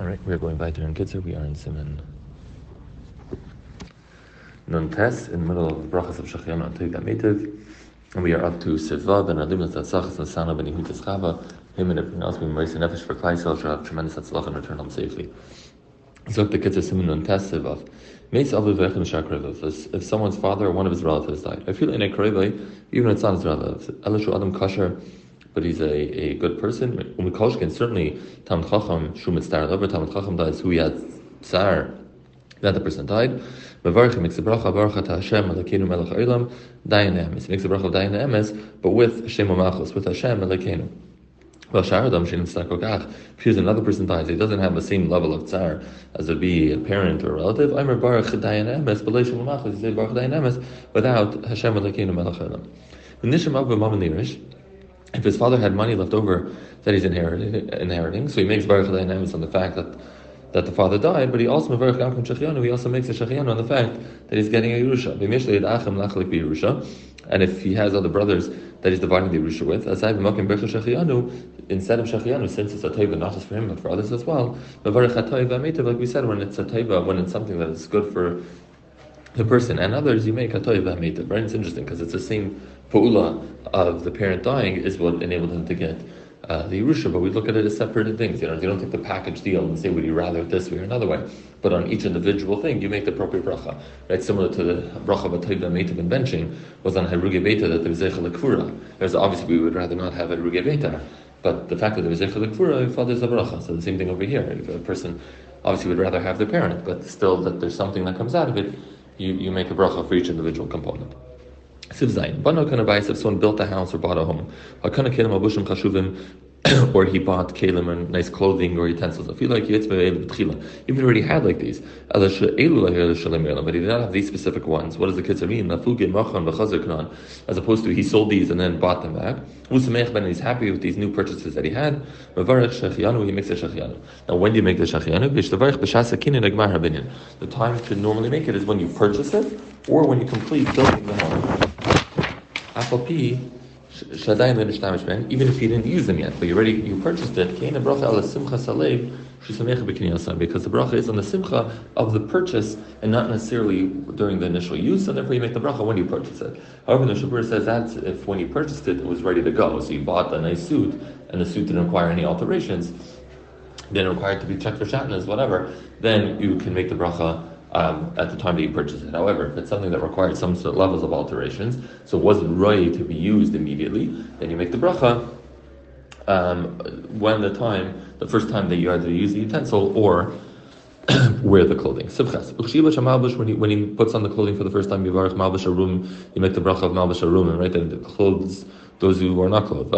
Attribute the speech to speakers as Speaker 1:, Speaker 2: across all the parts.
Speaker 1: All right, we're going weiter in Kitzur. We are in Siman Nun Tes in the middle of brachas of Shachyan on Teiv Metiv, and we are up to Sivav and Alimnas Tatzachas and Sana Ben Yehudas Chava. Him and everything else being Moshe Nefesh for Klaisel shall have tremendous Hatzlach and return home safely. So the Kitzur Siman Nun Tes Sivav. If someone's father or one of his relatives died, I feel in a even if it's not his relative. Elishu Adam Kasher but he's a, a good person. Umikoshkin, certainly Talmud Chacham, Shumit Star Lever, Talmud Chacham dies who he had Tsar, that the person died. Mavarchim makes a bracha, baruch to Hashem, Malakenu Melech Olam, Dayan Emes. Makes a bracha of Dayan Emes, but with Hashem Malchus, with Hashem, Malakenu. Well, Sharadam Shin Stakokach. If another person dies, he doesn't have the same level of tsar as would be a parent or a relative. I'm Baruch Dayan Emes, but Leishim Malchus, he said Baruch Dayan Emes, without Hashem Malakenu Melech Olam. The Nisham Abba Mamanirish, if his father had money left over that he's inheriting, so he makes Baruch Emes on the fact that that the father died, but he also he also makes a Shechianu on the fact that he's getting a Yerusha. And if he has other brothers that he's dividing the Yerusha with, aside Makim Bercha Shechianu, instead of Shechianu, since it's a Taiva not just for him but for others as well, like we said, when it's a Taiva, when it's something that is good for the person and others, you make a hatoy v'hamitav. Right? It's interesting because it's the same pu'ula of the parent dying is what enabled him to get uh, the Yerusha, but we look at it as separate things. You know, you don't take the package deal and say, would you rather it this way or another way? But on each individual thing, you make the appropriate bracha. Right? Similar to the bracha of Atayv Meitav and benching was on Haruge Beta that there was Zeichel Akfura. There's obviously we would rather not have Haruge Beta. But the fact that there was Zeichel Akfura, father's a bracha. So the same thing over here. If a person obviously would rather have their parent, but still that there's something that comes out of it, you, you make a bracha for each individual component. Siv Zayin. Bano kana if someone built a house or bought a home. Hakana kelim abushim chashuvim or he bought kalim and nice clothing or utensils. I feel like even already had like these, but he did not have these specific ones. What does the kids mean? As opposed to he sold these and then bought them back. And he's happy with these new purchases that he had. He makes a. Now, when do you make the shachianu? The time to normally make it is when you purchase it or when you complete building the home even if you didn't use them yet, but you already you purchased it. Because the bracha is on the simcha of the purchase and not necessarily during the initial use, and therefore you make the bracha when you purchase it. However, the Shabur says that if when you purchased it, it was ready to go, so you bought a nice suit, and the suit didn't require any alterations, didn't require it to be checked for shatnez, whatever, then you can make the bracha um, at the time that you purchase it. However, if it's something that required some sort of levels of alterations, so it wasn't ready to be used immediately, then you make the bracha um, when the time, the first time that you either use the utensil or wear the clothing. When he, when he puts on the clothing for the first time, Yivarach Malbash Arum, you make the bracha of Malbash Arum, right? And the clothes those who are not clothed.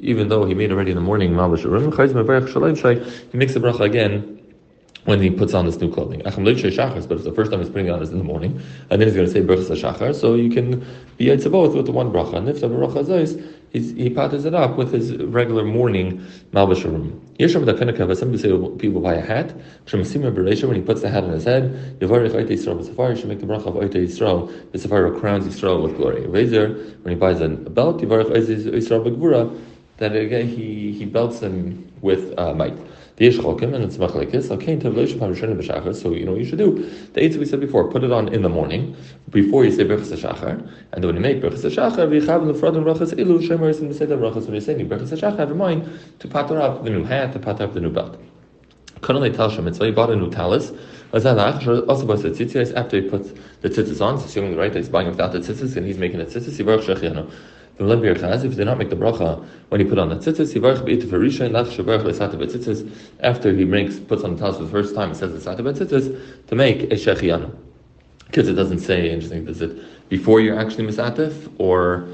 Speaker 1: Even though he made already in the morning Malbash Arum, he makes the bracha again when he puts on this new clothing. But it's the first time he's putting it on is in the morning, and then he's going to say Berchas HaShachar, so you can be Yitzavot with the one bracha. And if the bracha is, he patters it up with his regular morning Malbasharim. Yesham the Kanaka, some say people buy a hat. When he puts the hat on his head, Yavarich Oite Yisrael B'Safar, should make the bracha of Oite Yisrael, B'Safar crowns Yisrael with glory. Razor, when he buys a belt, Yavarich Oite Yisrael B'Gvura, that again he, he belts them with uh, might. The Chokim, and it's Machlekes, okay, so you know you should do. The eight we said before, put it on in the morning, before you say Berchas HaShachar, and when you make Berchas HaShachar, v'yichav l'fradim rachas ilu, shemer say the rachas, when you're saying Berchas HaShachar, have in mind to patter up the new hat, to patter up the new belt. Couldn't tell Shem he bought a new talus, also by the tzitzis, after he puts the tzitzis on, assuming the right that he's buying without the tzitzis, and he's making the tzitzis, he Baruch Shechianu. If not make the bracha when he put on the tzitzis, after he makes puts on the talis for the first time, he says the sata tzitzis to make a shechianu. Because it doesn't say interesting. Does it before you're actually misatif or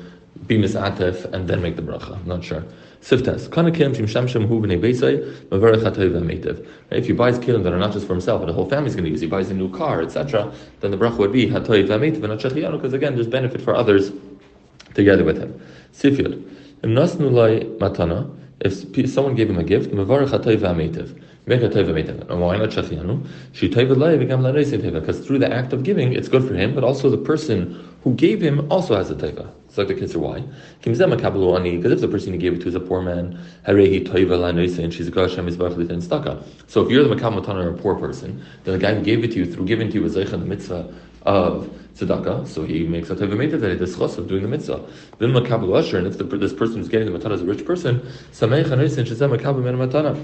Speaker 1: be misatif and then make the bracha? I'm not sure. Siftas. If you buys kelim that are not just for himself, but the whole family is going to use, he buys a new car, etc., then the bracha would be hatoy because again, there's benefit for others together with him. Matana. If someone gave him a gift, mevarach hatoiv. Make a teva. And why not? She teva v'gam teva. Because through the act of giving, it's good for him, but also the person who gave him also has a teva. So the kids are why? Because if the person you gave it to is a poor man, and she's a So if you're the matana or a poor person, then the guy who gave it to you through giving to you is a zeich the mitzvah of tzedakah, so he makes a tevimeta that he discuss of doing the mitzvah. Then makabel usher, and if the, this person who's getting the matana is a rich person, sameich anoisin shezem makabel men matana.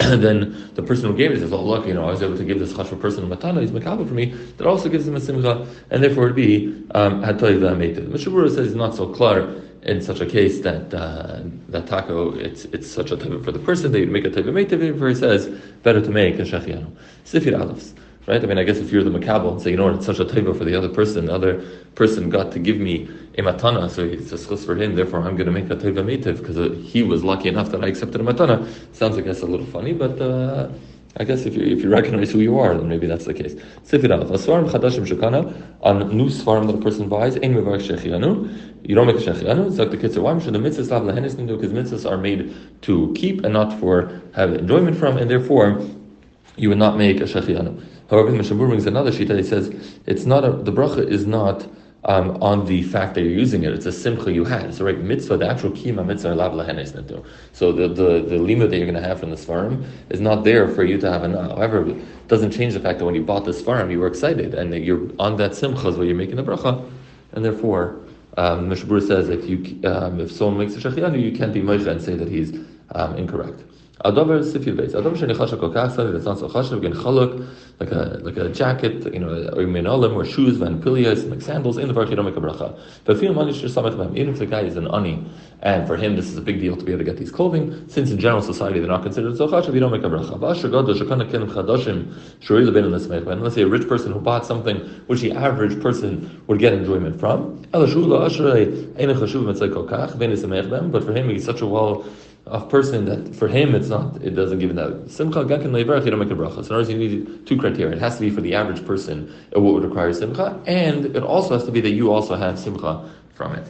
Speaker 1: And then the person who gave it says, "Oh, look, you know, I was able to give this chashva person a matana. He's makabel for me. That also gives him a simcha, and therefore it'd be um, hatoy v'ametiv." Mishabura says it's not so clear in such a case that uh, that taco it's it's such a type for the person that you make a type of metiv. Therefore, he says better to make a shechianu. Sifir alafs. Right? I mean, I guess if you're the makabel and say, you know what, it's such a table for the other person, the other person got to give me a matana, so it's a schus for him, therefore I'm going to make a teva mitiv because uh, he was lucky enough that I accepted a matana. Sounds, I guess, a little funny, but uh, I guess if you, if you recognize who you are, then maybe that's the case. Sifir alaf. Aswarim chadashim shekana, on new svarim that a person buys, ein shechianu, you don't make a shechianu, it's like the kids are, why should the mitzvahs lav lehenis because mitzvahs are made to keep and not for have enjoyment from, and therefore you would not make a shechianu. However, the Mishabur brings another sheet that he says it's not a, the bracha is not um, on the fact that you're using it. It's a simcha you had. It's So right, mitzvah, the actual kima mitzvah lav lahenes netu. So the the the lima that you're going to have from the svarim is not there for you to have an. However, it doesn't change the fact that when you bought the svarim, you were excited and you're on that simcha is where you're making the bracha, and therefore. Um, Mishabur says if you um, if someone makes a shechianu, you can't be moicha and say that he's um, incorrect. Adover sifil base. Adom sheni chashav kol kachsav. That's not so chashav. Again, chaluk like a like a jacket, you know, or minolim umm or shoes, van pilias, like sandals. In the you don't make a bracha. But. Even if the guy is an ani, and for him this is a big deal to be able to get these clothing, since in general society they're not considered so chashav, you don't make a bracha. Say a rich person who bought something which the average person would get enjoyment from. But for him, he's such a well a person that for him it's not it doesn't give him that simcha gakin leivarach you don't make a bracha. So in other words, you need two criteria. It has to be for the average person uh, what would require simcha, and it also has to be that you also have simcha from it.